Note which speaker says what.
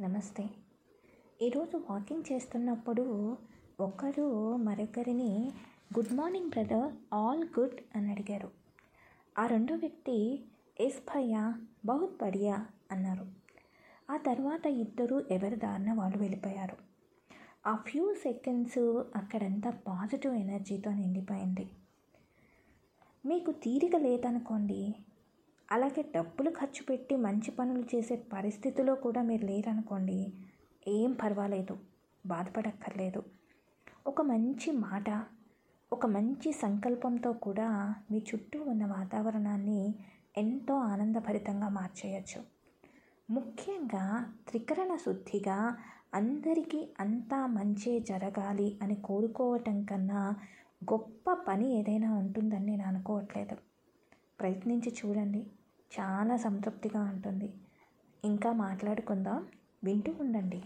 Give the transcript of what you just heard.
Speaker 1: నమస్తే. ఈరోజు వాకింగ్ చేస్తున్నప్పుడు ఒకరు మరొకరిని good morning brother all good అని అడిగారు. ఆ రెండో వ్యక్తి ఎస్ భయ్యా బహుత్ బడియా అన్నారు. ఆ తర్వాత ఇద్దరు ఎవరి దారిన వాళ్ళు వెళ్ళిపోయారు. ఆ ఫ్యూ సెకండ్స్ అక్కడంతా పాజిటివ్ ఎనర్జీతో నిండిపోయింది. మీకు తీరిక లేదనుకోండి అలాగే డబ్బులు ఖర్చు పెట్టి మంచి పనులు చేసే పరిస్థితిలో కూడా మీరు లేరనుకోండి ఏం పర్వాలేదు బాధపడక్కర్లేదు. ఒక మంచి మాట ఒక మంచి సంకల్పంతో కూడా మీ చుట్టూ ఉన్న వాతావరణాన్ని ఎంతో ఆనందభరితంగా మార్చేయచ్చు. ముఖ్యంగా త్రికరణ శుద్ధిగా అందరికీ అంతా మంచే జరగాలి అని కోరుకోవటం కన్నా గొప్ప పని ఏదైనా ఉంటుందని నేను అనుకోవట్లేదు. ప్రయత్నించి చూడండి. చాలా సంతృప్తిగా ఉంటుంది. ఇంకా మాట్లాడుకుందాం. వింటూ ఉండండి.